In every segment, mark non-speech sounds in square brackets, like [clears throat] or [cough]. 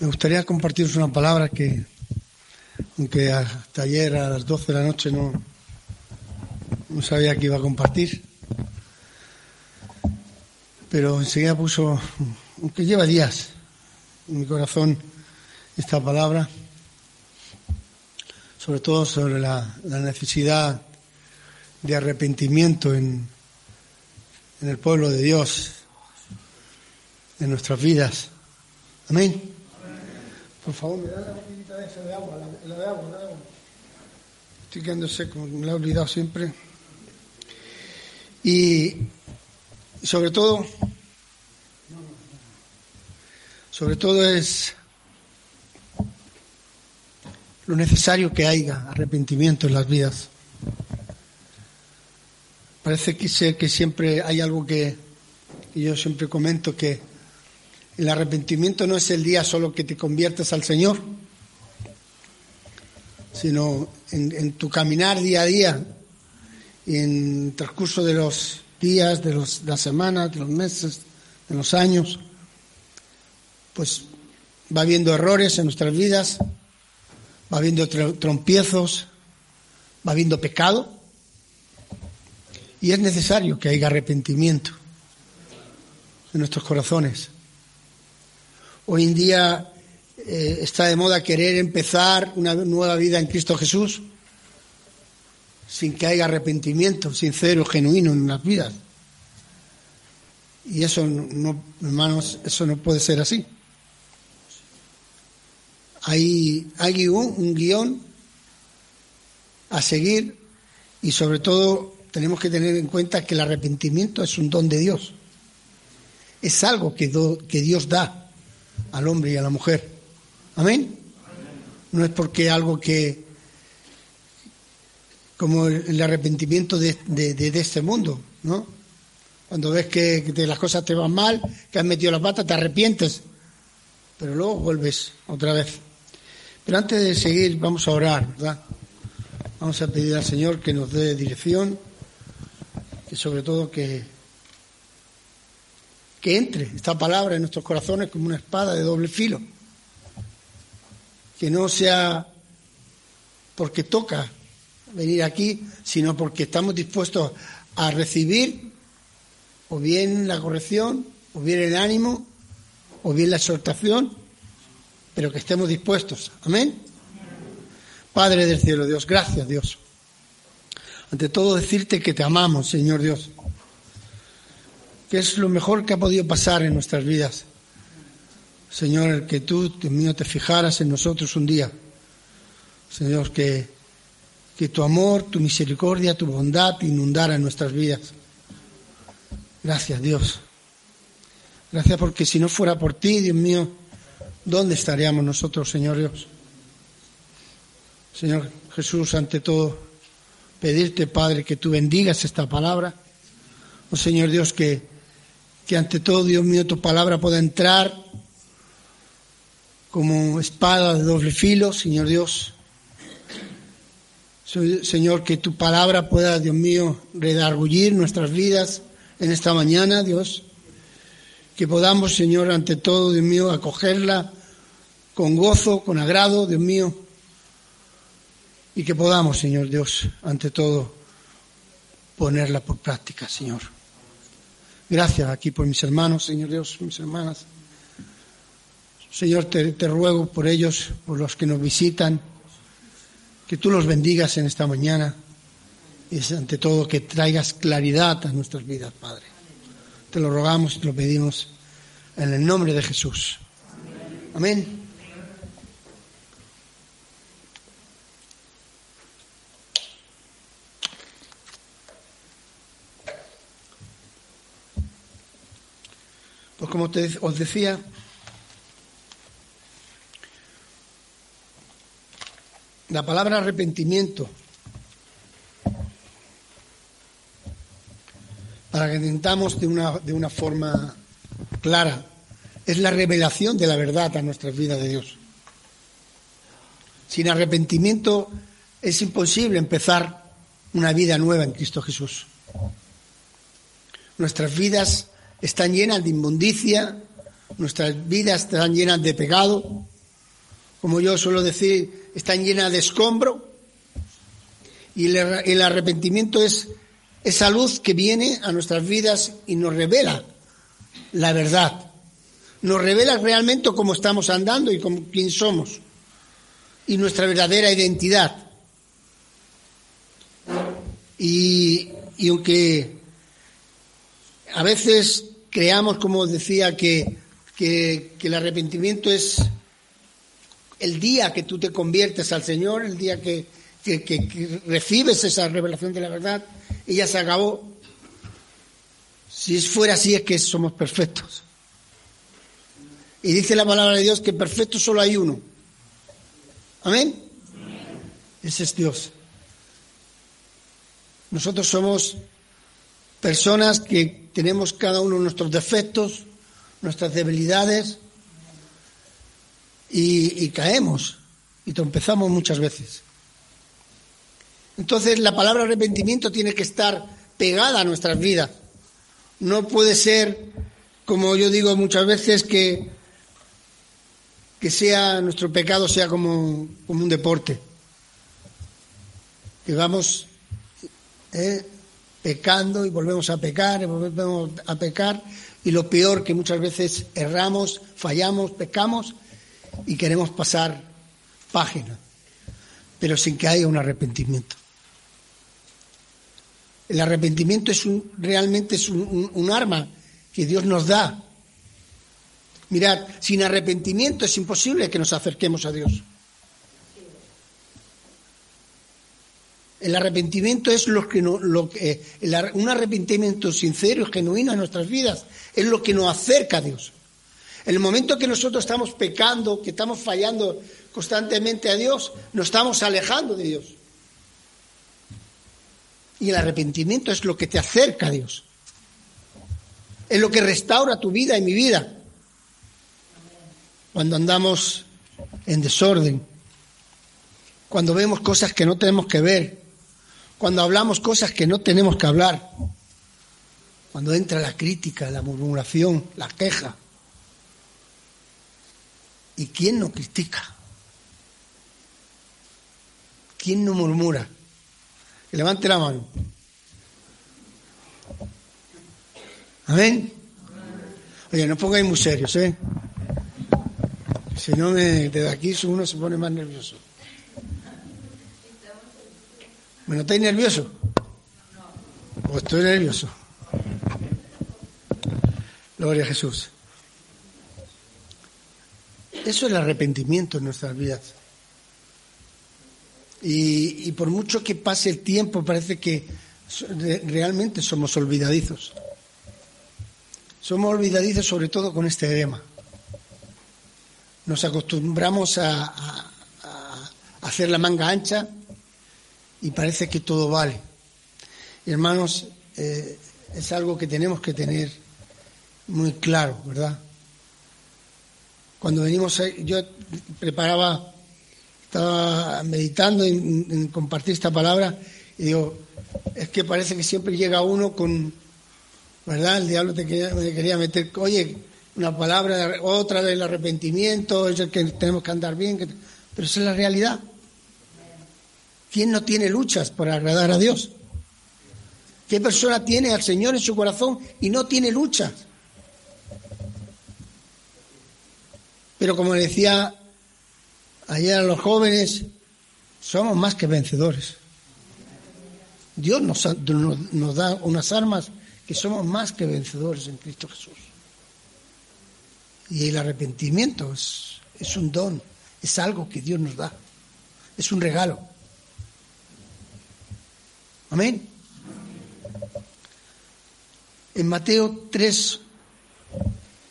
Me gustaría compartiros una palabra que, aunque hasta ayer a las 12 de la noche no, sabía que iba a compartir, pero enseguida puso, aunque lleva días en mi corazón esta palabra, sobre todo sobre la, necesidad de arrepentimiento en, en el pueblo de Dios, en nuestras vidas. Amén. Por favor, me da la botellita esa de agua, la, de agua, la de agua. Estoy quedando seco, me la he olvidado siempre. Y sobre todo, sobre todo es lo necesario que haya arrepentimiento en las vidas. Parece que, que siempre hay algo que, y yo siempre comento que el arrepentimiento no es el día solo que te conviertes al Señor, sino en, tu caminar día a día en el transcurso de los días, de, los, de las semanas, de los meses, de los años, pues va habiendo errores en nuestras vidas, va habiendo trompiezos, va habiendo pecado y es necesario que haya arrepentimiento en nuestros corazones. Hoy en día eh, está de moda querer empezar una nueva vida en Cristo Jesús sin que haya arrepentimiento sincero, genuino en las vidas. Y eso, no, hermanos, eso no puede ser así. Hay, hay un, un guion a seguir y sobre todo tenemos que tener en cuenta que el arrepentimiento es un don de Dios. Es algo que, do, que Dios da al hombre y a la mujer. Amén. No es porque algo que, como el arrepentimiento de, de, de este mundo, ¿no? Cuando ves que, que, las cosas te van mal, que has metido la pata, te arrepientes, pero luego vuelves otra vez. Pero antes de seguir, vamos a orar, ¿verdad? Vamos a pedir al Señor que nos dé dirección y sobre todo que, que entre esta palabra en nuestros corazones como una espada de doble filo. Que no sea porque toca venir aquí, sino porque estamos dispuestos a recibir o bien la corrección, o bien el ánimo, o bien la exhortación, pero que estemos dispuestos. Amén. Padre del cielo, Dios, gracias Dios. Ante todo decirte que te amamos, Señor Dios, que es lo mejor que ha podido pasar en nuestras vidas. Señor, que tú, Dios mío, te fijaras en nosotros un día. Señor, que, que tu amor, tu misericordia, tu bondad inundara nuestras vidas. Gracias, Dios. Gracias porque si no fuera por ti, Dios mío, ¿dónde estaríamos nosotros, Señor Dios? Señor Jesús, ante todo, pedirte, Padre, que tú bendigas esta palabra. Oh Señor Dios, que, que ante todo, Dios mío, tu palabra pueda entrar como espada de doble filo, Señor Dios. Señor, que tu palabra pueda, Dios mío, redargullir nuestras vidas en esta mañana, Dios. Que podamos, Señor, ante todo, Dios mío, acogerla con gozo, con agrado, Dios mío y que podamos, Señor Dios, ante todo, ponerla por práctica, Señor. Gracias aquí por mis hermanos, Señor Dios, mis hermanas. Señor, te, ruego por ellos, por los que nos visitan, que tú los bendigas en esta mañana y ante todo que traigas claridad a nuestras vidas, Padre. Te lo rogamos y te lo pedimos en el nombre de Jesús. Amén. os decía, la palabra arrepentimiento, para que entendamos de una, de una forma clara, es la revelación de la verdad a nuestras vidas de Dios. Sin arrepentimiento es imposible empezar una vida nueva en Cristo Jesús. Nuestras vidas están llenas de inmundicia, nuestras vidas están llenas de pecado, como yo suelo decir, están llenas de escombro. Y el arrepentimiento es esa luz que viene a nuestras vidas y nos revela la verdad. Nos revela realmente cómo estamos andando y cómo, quién somos. Y nuestra verdadera identidad. Y, y aunque a veces creamos, como decía, que, que, el arrepentimiento es el día que tú te conviertes al Señor, el día que, que, recibes esa revelación de la verdad, y ya se acabó. Si fuera así es que somos perfectos. Y dice la palabra de Dios que perfecto solo hay uno. Amén. Ese es Dios. Nosotros somos personas que tenemos cada uno nuestros defectos, nuestras debilidades y, caemos y trompezamos muchas veces. Entonces la palabra arrepentimiento tiene que estar pegada a nuestras vidas. No puede ser, como yo digo muchas veces, que, que sea nuestro pecado sea como, como un deporte. Que vamos ¿eh? Pecando y volvemos a pecar y volvemos a pecar y lo peor que muchas veces erramos, fallamos, pecamos y queremos pasar página, pero sin que haya un arrepentimiento. El arrepentimiento es un, realmente es un arma que Dios nos da. Mirad, sin arrepentimiento es imposible que nos acerquemos a Dios. El arrepentimiento es lo que, no, lo que un arrepentimiento sincero y genuino en nuestras vidas es lo que nos acerca a Dios. En el momento que nosotros estamos pecando, que estamos fallando constantemente a Dios, nos estamos alejando de Dios. Y el arrepentimiento es lo que te acerca a Dios. Es lo que restaura tu vida y mi vida. Cuando andamos en desorden, cuando vemos cosas que no tenemos que ver, cuando hablamos cosas que no tenemos que hablar, cuando entra la crítica, la murmuración, la queja. ¿Y quién no critica? ¿Quién no murmura? Que levante la mano. Amén. Oye, no pongáis muy serios, ¿eh? Si no, me, desde aquí uno se pone más nervioso. ¿Me notáis nervioso? ¿O estoy nervioso? Gloria a Jesús. Eso es el arrepentimiento en nuestras vidas. Y, por mucho que pase el tiempo, parece que realmente somos olvidadizos. Somos olvidadizos sobre todo con este tema. Nos acostumbramos a hacer la manga ancha y parece que todo vale. hermanos, eh, es algo que tenemos que tener muy claro, ¿verdad? Cuando venimos, yo preparaba, estaba meditando en, compartir esta palabra y digo, es que parece que siempre llega uno con, ¿verdad? El diablo te quería, me quería meter, oye, una palabra, otra del arrepentimiento, es que tenemos que andar bien, pero esa es la realidad. ¿Quién no tiene luchas por agradar a Dios? ¿Qué persona tiene al Señor en su corazón y no tiene luchas? Pero como decía ayer a los jóvenes, somos más que vencedores. Dios nos, da unas armas que somos más que vencedores en Cristo Jesús. Y el arrepentimiento es un don, es algo que Dios nos da, es un regalo. Amén. En Mateo 3,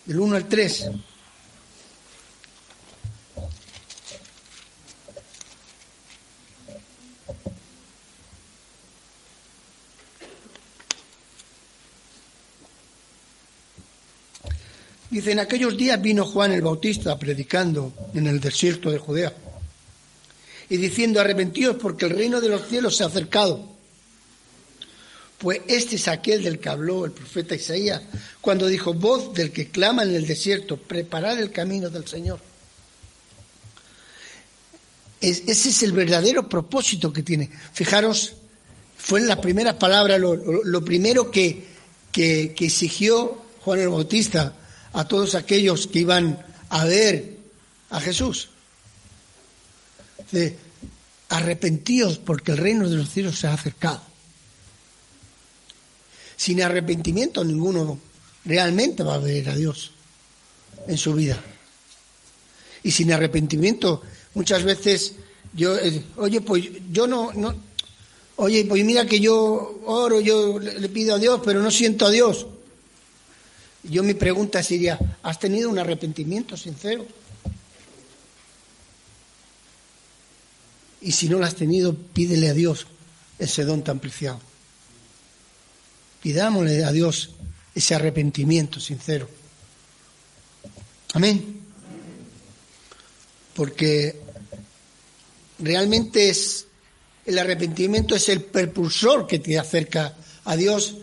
del 1 al 3. Dice, en aquellos días vino Juan el Bautista predicando en el desierto de Judea y diciendo, arrepentíos porque el reino de los cielos se ha acercado. Pues este es aquel del que habló el profeta Isaías cuando dijo, voz del que clama en el desierto, preparad el camino del Señor. ese es el verdadero propósito que tiene. Fijaros, fue en la primera palabra lo, primero que, que exigió Juan el Bautista a todos aquellos que iban a ver a Jesús. De, arrepentíos porque el reino de los cielos se ha acercado. Sin arrepentimiento ninguno realmente va a ver a Dios en su vida. Y sin arrepentimiento muchas veces yo, eh, oye, pues yo no, no, oye, pues mira que yo oro, yo le pido a Dios, pero no siento a Dios. Yo mi pregunta sería, ¿has tenido un arrepentimiento sincero? Y si no lo has tenido, pídele a Dios ese don tan preciado. Pidámosle a Dios ese arrepentimiento sincero. Amén. Porque realmente es el arrepentimiento es el propulsor que te acerca a Dios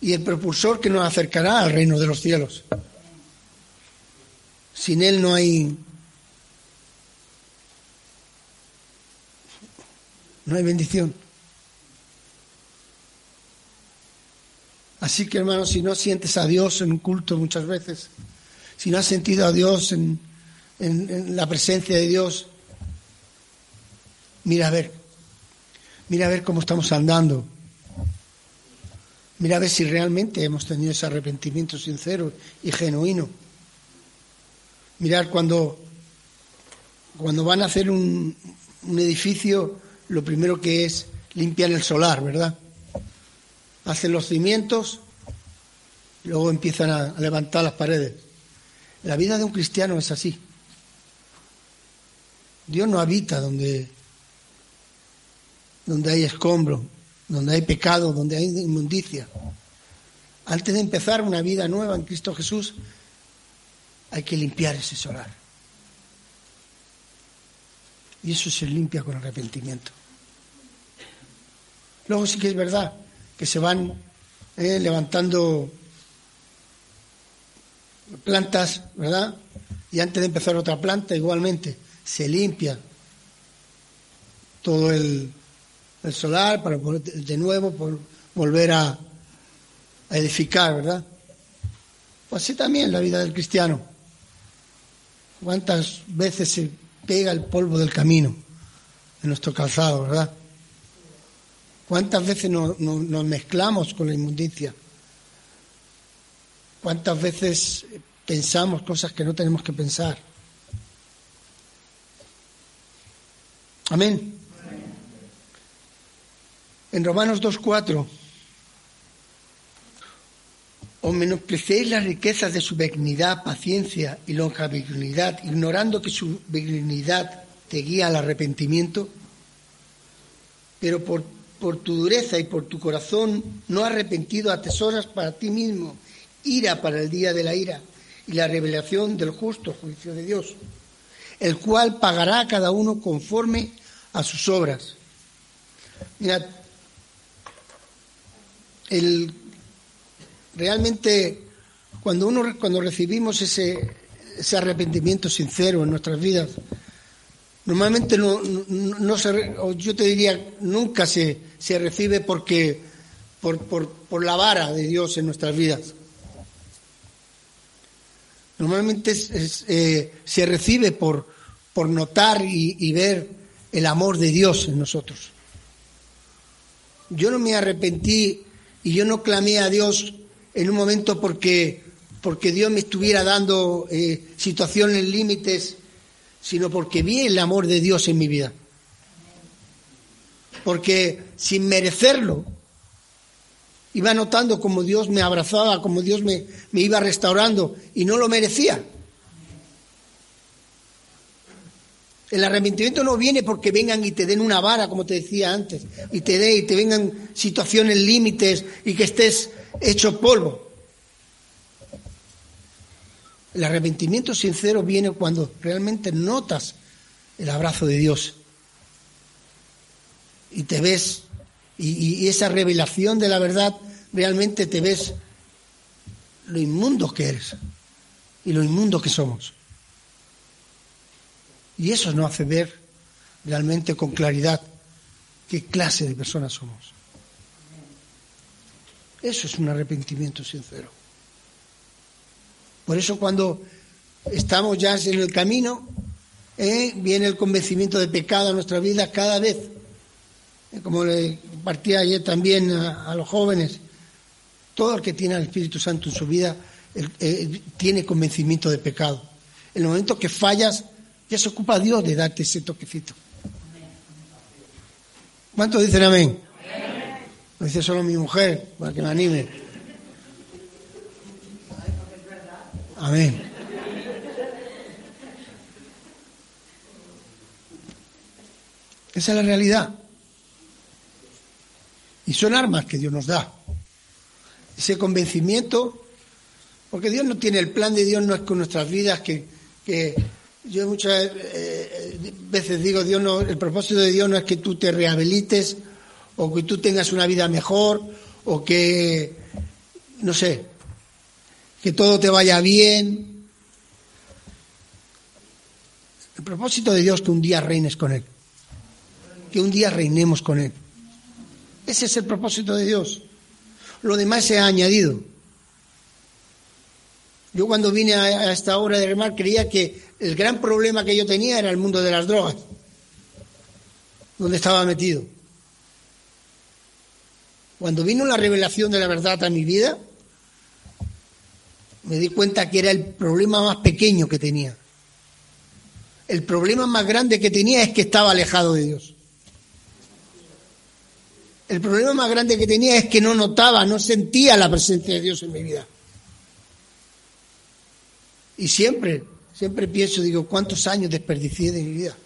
y el propulsor que nos acercará al reino de los cielos. Sin Él no hay no hay bendición. Así que hermanos, si no sientes a Dios en un culto muchas veces, si no has sentido a Dios en, en la presencia de Dios, mira a ver, mira a ver cómo estamos andando. Mira a ver si realmente hemos tenido ese arrepentimiento sincero y genuino. Mirar cuando, cuando van a hacer un, un edificio, lo primero que es limpiar el solar, ¿verdad? Hacen los cimientos y luego empiezan a, levantar las paredes. La vida de un cristiano es así. Dios no habita donde, donde hay escombro, donde hay pecado, donde hay inmundicia. Antes de empezar una vida nueva en Cristo Jesús, hay que limpiar ese solar. Y eso se limpia con arrepentimiento. Luego sí que es verdad que se van eh, levantando plantas, ¿verdad? Y antes de empezar otra planta, igualmente, se limpia todo el, el solar para de nuevo volver a, edificar, ¿verdad? Pues así también la vida del cristiano. ¿Cuántas veces se pega el polvo del camino en nuestro calzado, verdad? ¿Cuántas veces nos, mezclamos con la inmundicia? ¿Cuántas veces pensamos cosas que no tenemos que pensar? Amén. En Romanos 2.4, o menosprecéis las riquezas de su benignidad, paciencia y longevidad, ignorando que su benignidad te guía al arrepentimiento, pero por, por tu dureza y por tu corazón no arrepentido atesoras para ti mismo ira para el día de la ira y la revelación del justo juicio de Dios, el cual pagará a cada uno conforme a sus obras. Mirad, el, realmente cuando uno cuando recibimos ese, ese arrepentimiento sincero en nuestras vidas, normalmente no, no, se, yo te diría, nunca se, se recibe porque por, por, por, la vara de Dios en nuestras vidas. Normalmente eh, se recibe por, por notar y, y ver el amor de Dios en nosotros. Yo no me arrepentí y yo no clamé a Dios en un momento porque, porque Dios me estuviera dando eh, situaciones límites, sino porque vi el amor de Dios en mi vida. Porque sin merecerlo, iba notando como Dios me abrazaba, como Dios me, me iba restaurando y no lo merecía. El arrepentimiento no viene porque vengan y te den una vara, como te decía antes, y te dé y te vengan situaciones límites y que estés hecho polvo. El arrepentimiento sincero viene cuando realmente notas el abrazo de Dios y te ves, y, esa revelación de la verdad, realmente te ves lo inmundo que eres y lo inmundo que somos. Y eso nos hace ver realmente con claridad qué clase de personas somos. Eso es un arrepentimiento sincero. Por eso cuando estamos ya en el camino, ¿eh? viene el convencimiento de pecado a nuestra vida cada vez. ¿eh? Como le compartí ayer también a, los jóvenes, todo el que tiene al Espíritu Santo en su vida eh, tiene convencimiento de pecado. En el momento que fallas, ya se ocupa Dios de darte ese toquecito. ¿Cuántos dicen amén? Lo dice solo mi mujer, para que me anime. Amén. Esa es la realidad. Y son armas que Dios nos da. Ese convencimiento, porque Dios no tiene, el plan de Dios no es con nuestras vidas, que, yo muchas eh, veces digo, Dios no, el propósito de Dios no es que tú te rehabilites o que tú tengas una vida mejor o que, no sé, que todo te vaya bien. El propósito de Dios es que un día reines con Él que un día reinemos con Él. Ese es el propósito de Dios. Lo demás se ha añadido. Yo cuando vine a esta obra de remar creía que el gran problema que yo tenía era el mundo de las drogas, donde estaba metido. Cuando vino la revelación de la verdad a mi vida, me di cuenta que era el problema más pequeño que tenía. El problema más grande que tenía es que estaba alejado de Dios. El problema más grande que tenía es que no notaba, no sentía la presencia de Dios en mi vida. Y siempre, siempre pienso, digo, ¿cuántos años desperdicié de mi vida?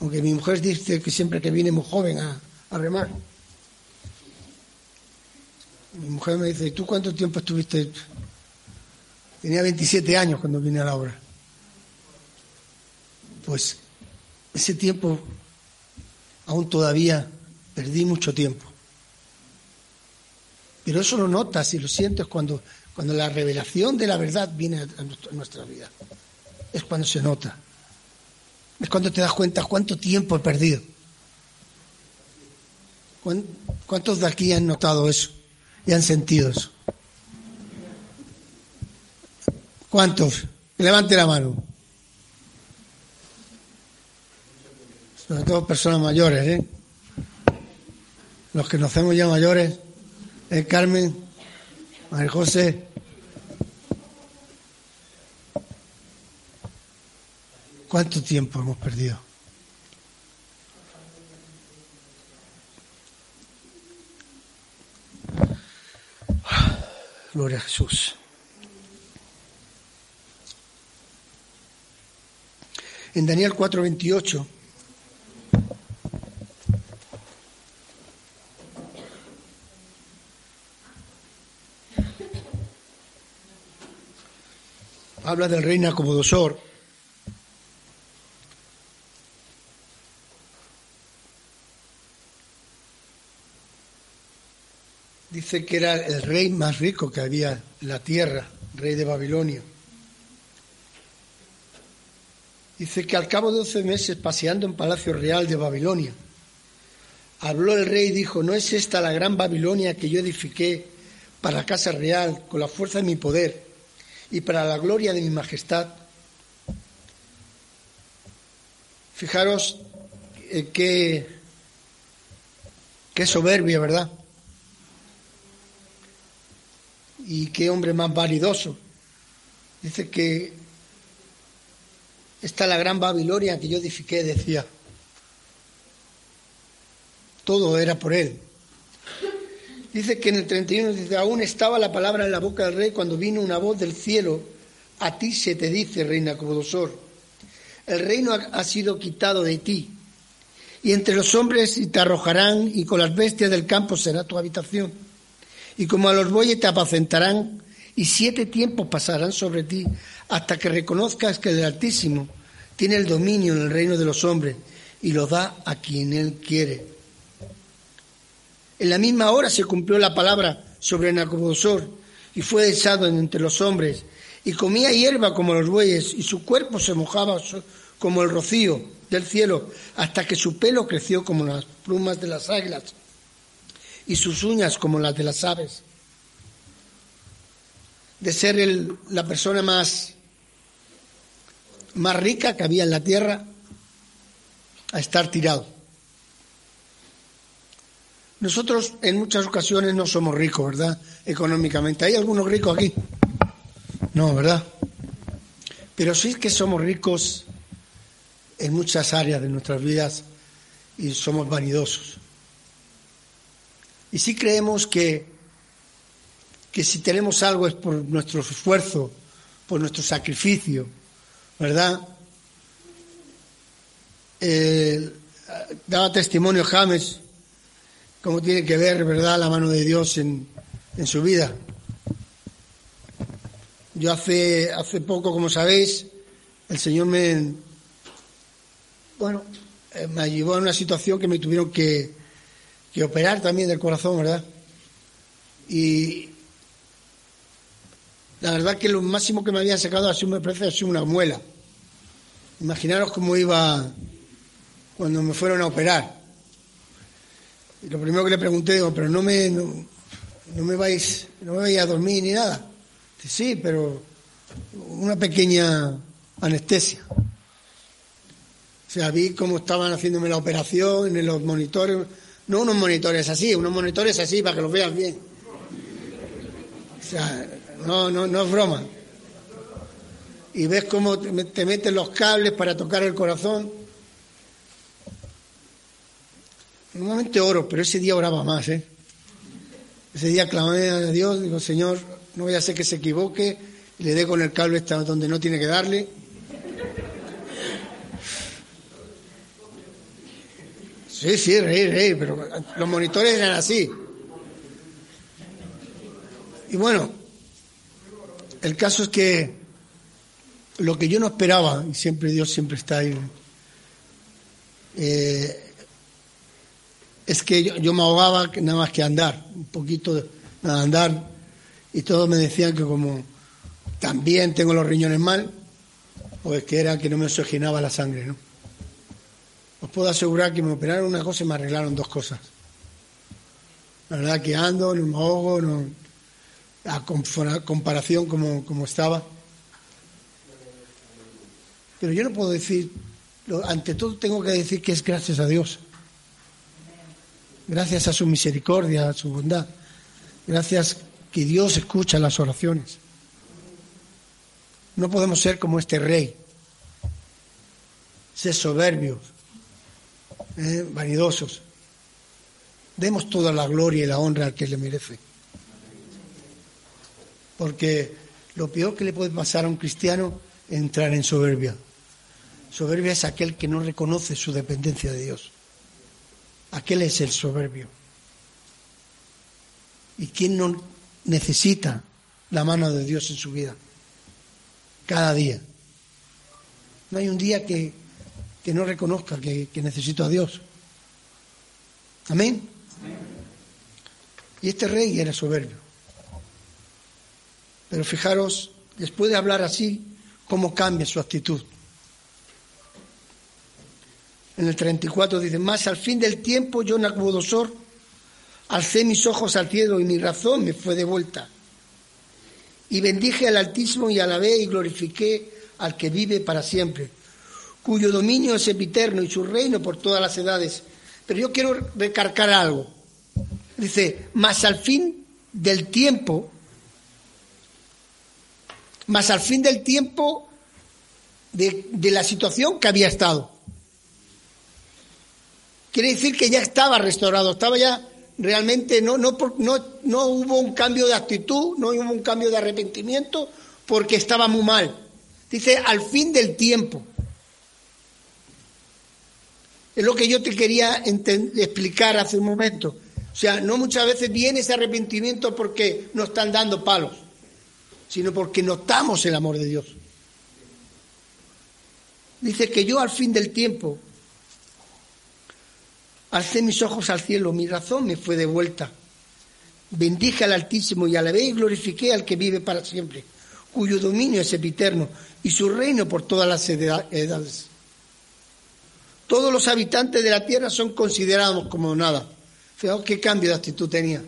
Aunque mi mujer dice que siempre que viene muy joven a, remar. Mi mujer me dice, ¿y tú cuánto tiempo estuviste? Tenía 27 años cuando vine a la obra. Pues ese tiempo aún todavía Perdí mucho tiempo. Pero eso lo notas y lo sientes cuando, cuando la revelación de la verdad viene a nuestra vida. Es cuando se nota. Es cuando te das cuenta cuánto tiempo he perdido. ¿Cuántos de aquí han notado eso y han sentido eso? ¿Cuántos? Levante la mano. Sobre todo personas mayores, ¿eh? los que nos hacemos ya mayores, el Carmen, María José. ¿Cuánto tiempo hemos perdido? Gloria a Jesús. En Daniel 4:28 habla del rey Nacomodosor. Dice que era el rey más rico que había en la tierra, rey de Babilonia. Dice que al cabo de doce meses, paseando en Palacio Real de Babilonia, habló el rey y dijo, ¿no es esta la gran Babilonia que yo edifiqué para la casa real con la fuerza de mi poder? y para la gloria de mi majestad. Fijaros eh, qué, qué soberbia, ¿verdad? Y qué hombre más validoso. Dice que está la gran Babilonia que yo edifiqué, decía. Todo era por él. Dice que en el 31 dice, aún estaba la palabra en la boca del rey cuando vino una voz del cielo, a ti se te dice, reina Cobodosor, el reino ha sido quitado de ti, y entre los hombres te arrojarán, y con las bestias del campo será tu habitación, y como a los bueyes te apacentarán, y siete tiempos pasarán sobre ti hasta que reconozcas que el Altísimo tiene el dominio en el reino de los hombres y lo da a quien él quiere. En la misma hora se cumplió la palabra sobre Nabucodonosor y fue echado entre los hombres y comía hierba como los bueyes y su cuerpo se mojaba como el rocío del cielo hasta que su pelo creció como las plumas de las águilas y sus uñas como las de las aves. De ser la persona más, más rica que había en la tierra a estar tirado. Nosotros en muchas ocasiones no somos ricos, ¿verdad? Económicamente. ¿Hay algunos ricos aquí? No, ¿verdad? Pero sí que somos ricos en muchas áreas de nuestras vidas y somos vanidosos. Y sí creemos que, que si tenemos algo es por nuestro esfuerzo, por nuestro sacrificio, ¿verdad? Daba testimonio James cómo tiene que ver, ¿verdad?, la mano de Dios en, en su vida. Yo hace, hace poco, como sabéis, el Señor me, bueno, eh, me llevó a una situación que me tuvieron que, que operar también del corazón, ¿verdad? Y la verdad que lo máximo que me habían sacado sido, me parece, sido una muela. Imaginaros cómo iba cuando me fueron a operar. Y lo primero que le pregunté, digo, pero no me, no, me vais, no me vais a dormir ni nada. Sí, pero una pequeña anestesia. O sea, vi cómo estaban haciéndome la operación en los monitores no unos monitores así, unos monitores así para que los vean bien. O sea, no, no, no es broma. Y ves cómo te meten los cables para tocar el corazón. Normalmente oro, pero ese día oraba más, ¿eh? Ese día clamé a Dios, digo, Señor, no voy a hacer que se equivoque y le dé con el cable donde no tiene que darle. Sí, sí, reír, reír, pero los monitores eran así. Y bueno, el caso es que lo que yo no esperaba, y siempre Dios siempre está ahí, eh, es que yo, me ahogaba nada más que andar, un poquito de andar, y todos me decían que como también tengo los riñones mal, pues que era que no me oxigenaba la sangre, ¿no? os puedo asegurar que me operaron una cosa y me arreglaron dos cosas. La verdad que ando, no me ahogo, no, a comparación como, como estaba. Pero yo no puedo decir, ante todo tengo que decir que es gracias a Dios. Gracias a su misericordia, a su bondad. Gracias que Dios escucha las oraciones. No podemos ser como este rey, ser soberbios, ¿eh? vanidosos. Demos toda la gloria y la honra al que le merece. Porque lo peor que le puede pasar a un cristiano es entrar en soberbia. Soberbia es aquel que no reconoce su dependencia de Dios. Aquel es el soberbio. ¿Y quién no necesita la mano de Dios en su vida? Cada día. No hay un día que que no reconozca que, necesito a Dios. Amén. Y este rey era soberbio. Pero fijaros, después de hablar así, cómo cambia su actitud. En el 34 dice, más al fin del tiempo yo, Nabucodonosor, alcé mis ojos al cielo y mi razón me fue de vuelta. Y bendije al Altísimo y alabé y glorifiqué al que vive para siempre cuyo dominio es epiterno y su reino por todas las edades. Pero yo quiero recargar algo. Dice, más al fin del tiempo, más al fin del tiempo de, la situación que había estado. Quiere decir que ya estaba restaurado, estaba ya realmente, no, no, no, no hubo un cambio de actitud, no hubo un cambio de arrepentimiento, porque estaba muy mal. Dice, al fin del tiempo. Es lo que yo te quería explicar hace un momento. O sea, no muchas veces viene ese arrepentimiento porque nos están dando palos. Sino porque notamos el amor de Dios. Dice que yo al fin del tiempo alcé mis ojos al cielo, mi razón me fue de vuelta. Bendije al Altísimo y alabé y glorifiqué al que vive para siempre, cuyo dominio es epiterno y su reino por todas las edades. Todos los habitantes de la tierra son considerados como nada. Fijaos qué cambio de actitud tenía.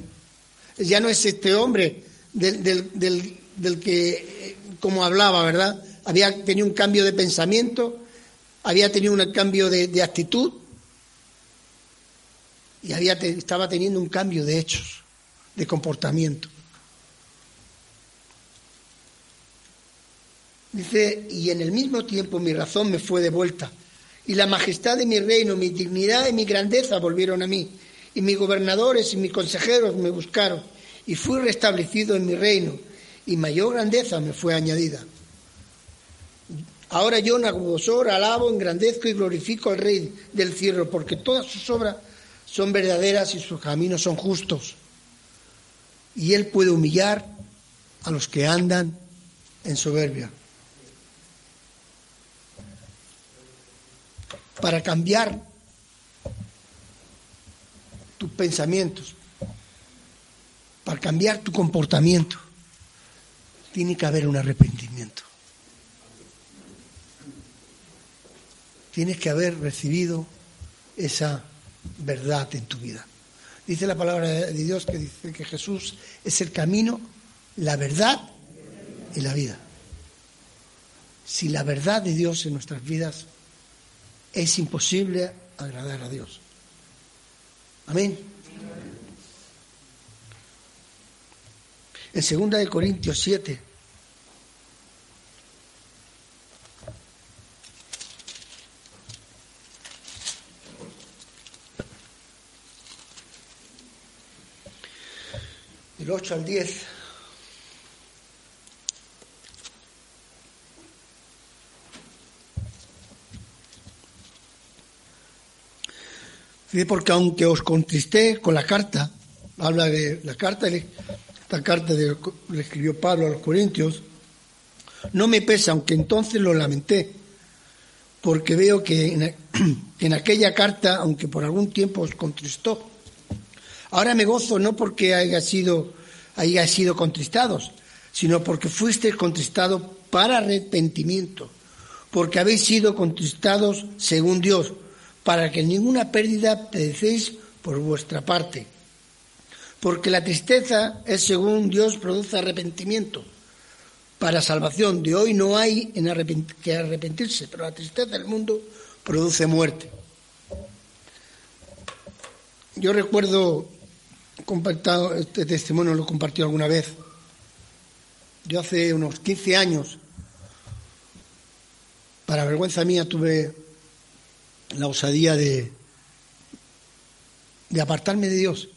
Ya no es este hombre del, que, eh, como hablaba, ¿verdad? Había tenido un cambio de pensamiento, había tenido un cambio de, actitud y había, estaba teniendo un cambio de hechos, de comportamiento. Dice, y en el mismo tiempo mi razón me fue de vuelta, y la majestad de mi reino, mi dignidad y mi grandeza volvieron a mí, y mis gobernadores y mis consejeros me buscaron, y fui restablecido en mi reino, y mayor grandeza me fue añadida. Ahora yo, Nabucodonosor, alabo, engrandezco y glorifico al Rey del cielo, porque todas sus obras son verdaderas y sus caminos son justos. Y él puede humillar a los que andan en soberbia. Para cambiar tus pensamientos, para cambiar tu comportamiento, tiene que haber un arrepentimiento. tienes que haber recibido esa verdad en tu vida. Dice la palabra de Dios que dice que Jesús es el camino, la verdad y la vida. Si la verdad de Dios en nuestras vidas es imposible agradar a Dios. Amén. En 2 de Corintios 7 del 8 al 10. Porque aunque os contristé con la carta, habla de la carta, esta carta de, le escribió Pablo a los Corintios, no me pesa, aunque entonces lo lamenté, porque veo que en, [clears throat] aquella carta, aunque por algún tiempo os contristó, Ahora me gozo no porque haya sido, haya sido contristados, sino porque fuisteis contristados para arrepentimiento, porque habéis sido contristados según Dios, para que ninguna pérdida padecéis por vuestra parte. Porque la tristeza es según Dios produce arrepentimiento. Para salvación de hoy no hay en que arrepentirse, pero la tristeza del mundo produce muerte. Yo recuerdo compartido, este testimonio lo compartió alguna vez. Yo hace unos 15 años, para vergüenza mía, tuve la osadía de apartarme de Dios.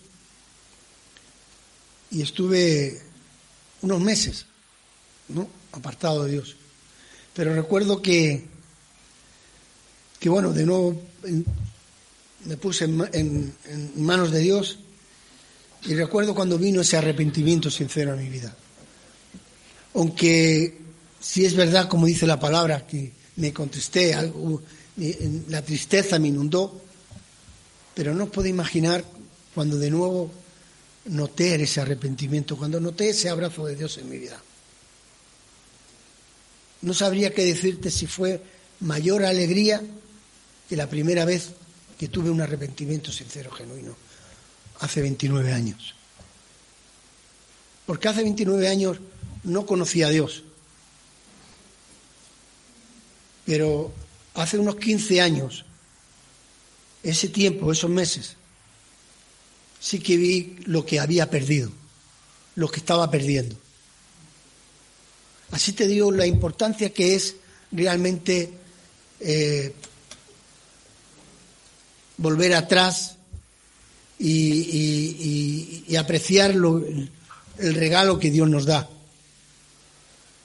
Y estuve unos meses. Apartado de Dios. Pero recuerdo que, que bueno, de nuevo me puse en manos de Dios y recuerdo cuando vino ese arrepentimiento sincero a mi vida. Aunque si es verdad, como dice la palabra, que me contesté, algo, la tristeza me inundó, pero no puedo imaginar cuando de nuevo noté ese arrepentimiento, cuando noté ese abrazo de Dios en mi vida. No sabría qué decirte si fue mayor alegría que la primera vez que tuve un arrepentimiento sincero, genuino hace 29 años. Porque hace 29 años no conocía a Dios. Pero hace unos 15 años, ese tiempo, esos meses, sí que vi lo que había perdido, lo que estaba perdiendo. Así te digo la importancia que es realmente eh, volver atrás y, apreciar el regalo que Dios nos da.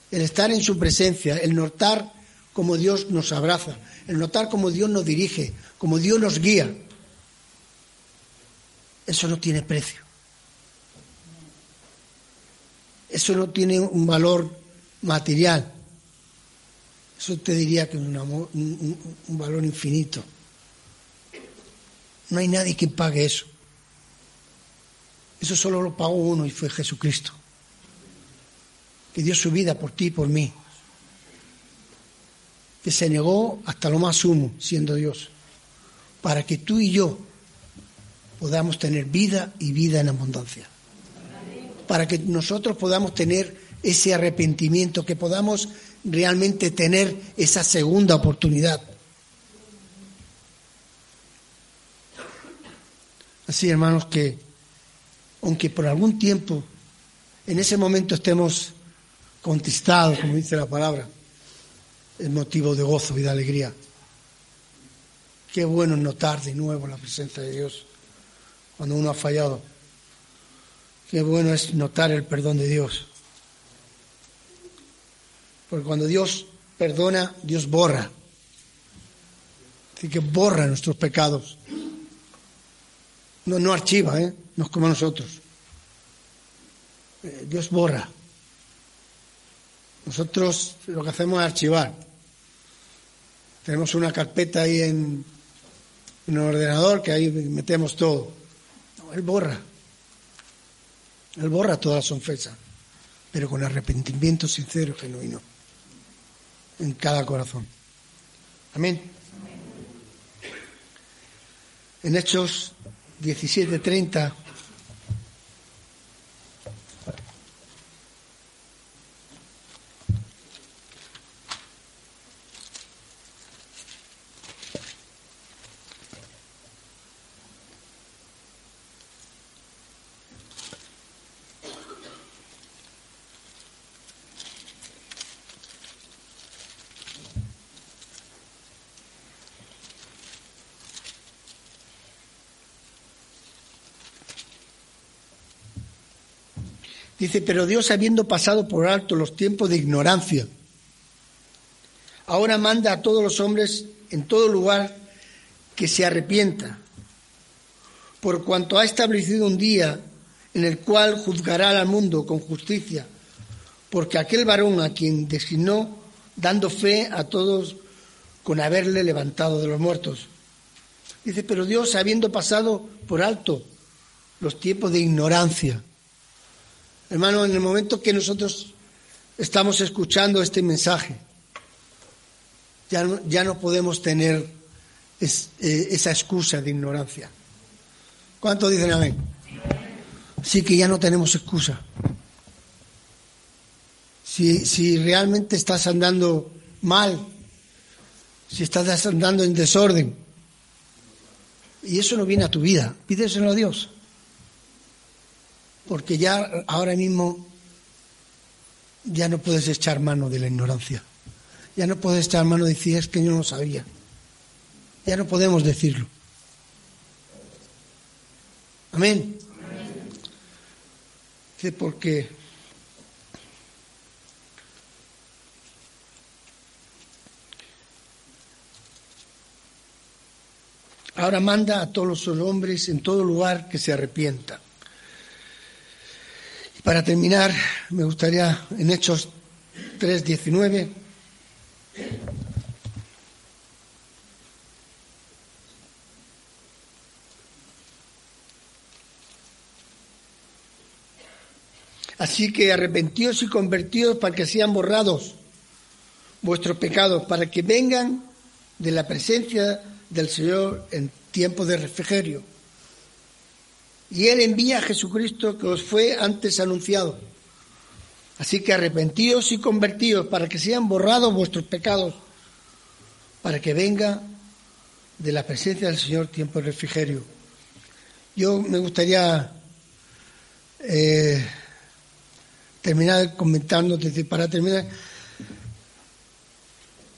El estar en su presencia, el notar cómo Dios nos abraza, el notar cómo Dios nos dirige, cómo Dios nos guía. Eso no tiene precio. eso no tiene un valor material. Eso te diría que es un, un valor infinito. No hay nadie que pague eso. Eso solo lo pagó uno y fue Jesucristo, que dio su vida por ti y por mí, que se negó hasta lo más sumo, siendo Dios, para que tú y yo podamos tener vida y vida en abundancia, para que nosotros podamos tener ese arrepentimiento, que podamos realmente tener esa segunda oportunidad. Así, hermanos, que aunque por algún tiempo en ese momento estemos contristados, como dice la palabra, es motivo de gozo y de alegría. Qué bueno notar de nuevo la presencia de Dios cuando uno ha fallado. Qué bueno es notar el perdón de Dios. Porque cuando Dios perdona, Dios borra. Así que borra nuestros pecados. No, no archiva, ¿eh? no es como nosotros. Eh, Dios borra. Nosotros lo que hacemos es archivar. Tenemos una carpeta ahí en, en el ordenador que ahí metemos todo. Él borra. Él borra toda las ofensas, pero con arrepentimiento sincero y genuino en cada corazón. Amén. En Hechos 17.30. Dice, pero Dios habiendo pasado por alto los tiempos de ignorancia, ahora manda a todos los hombres en todo lugar que se arrepienta, por cuanto ha establecido un día en el cual juzgará al mundo con justicia, porque aquel varón a quien designó, dando fe a todos con haberle levantado de los muertos. Dice, pero Dios habiendo pasado por alto los tiempos de ignorancia, Hermano, en el momento que nosotros estamos escuchando este mensaje, ya no, ya no podemos tener eh, esa excusa de ignorancia. ¿Cuánto dicen amén? Sí que ya no tenemos excusa. Si, si realmente estás andando mal, si estás andando en desorden, y eso no viene a tu vida, pídeselo a Dios porque ya ahora mismo ya no puedes echar mano de la ignorancia. Ya no puedes echar mano de decir es que yo no sabía. Ya no podemos decirlo. Amén. Amén. Porque ahora manda a todos los hombres en todo lugar que se arrepientan. Para terminar, me gustaría en Hechos 3.19 Así que arrepentíos y convertidos para que sean borrados vuestros pecados, para que vengan de la presencia del Señor en tiempo de refrigerio y Él envía a Jesucristo que os fue antes anunciado. Así que arrepentíos y convertíos para que sean borrados vuestros pecados, para que venga de la presencia del Señor tiempo de refrigerio. Yo me gustaría eh, terminar comentando, para terminar,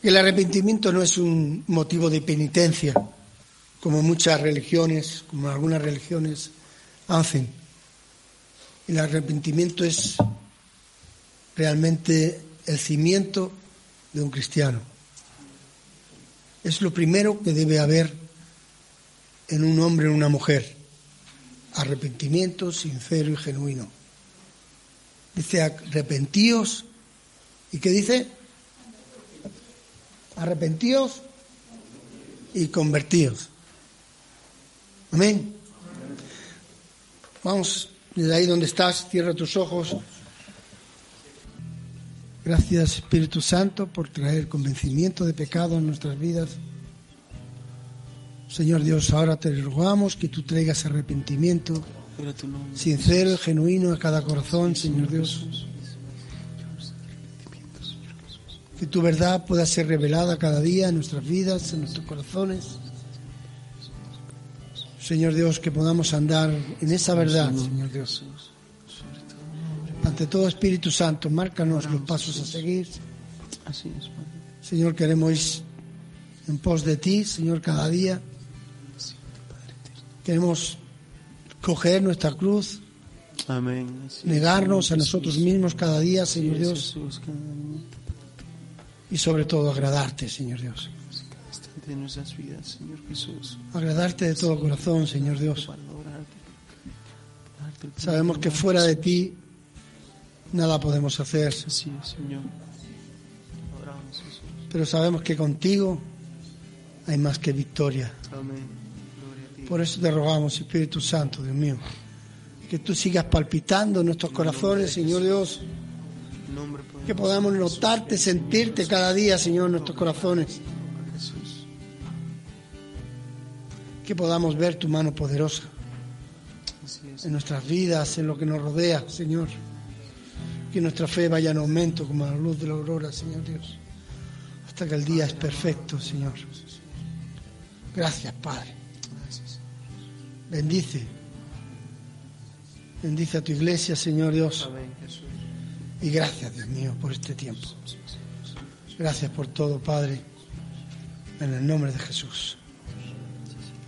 que el arrepentimiento no es un motivo de penitencia, como muchas religiones, como algunas religiones hacen. El arrepentimiento es realmente el cimiento de un cristiano. Es lo primero que debe haber en un hombre o una mujer. Arrepentimiento sincero y genuino. Dice, arrepentíos. ¿Y qué dice? Arrepentíos y convertíos. Amén. Vamos, desde ahí donde estás, cierra tus ojos. Gracias Espíritu Santo por traer convencimiento de pecado en nuestras vidas. Señor Dios, ahora te rogamos que tú traigas arrepentimiento sincero genuino a cada corazón, Señor Dios. Que tu verdad pueda ser revelada cada día en nuestras vidas, en nuestros corazones. Señor Dios, que podamos andar en esa verdad, Señor Dios. Ante todo Espíritu Santo, márcanos los pasos a seguir. Señor, queremos ir en pos de ti, Señor, cada día. Queremos coger nuestra cruz, negarnos a nosotros mismos cada día, Señor Dios. Y sobre todo agradarte, Señor Dios. Agradarte de todo corazón, Señor Dios. Sabemos que fuera de ti nada podemos hacer. Pero sabemos que contigo hay más que victoria. Por eso te rogamos, Espíritu Santo, Dios mío, que tú sigas palpitando en nuestros corazones, Señor Dios. Que podamos notarte, sentirte cada día, Señor, en nuestros corazones. Que podamos ver tu mano poderosa en nuestras vidas, en lo que nos rodea, Señor que nuestra fe vaya en aumento como la luz de la aurora, Señor Dios, hasta que el día es perfecto, Señor. Gracias, Padre. Bendice. Bendice a tu iglesia, Señor Dios. Y gracias, Dios mío, por este tiempo. Gracias por todo, Padre. En el nombre de Jesús.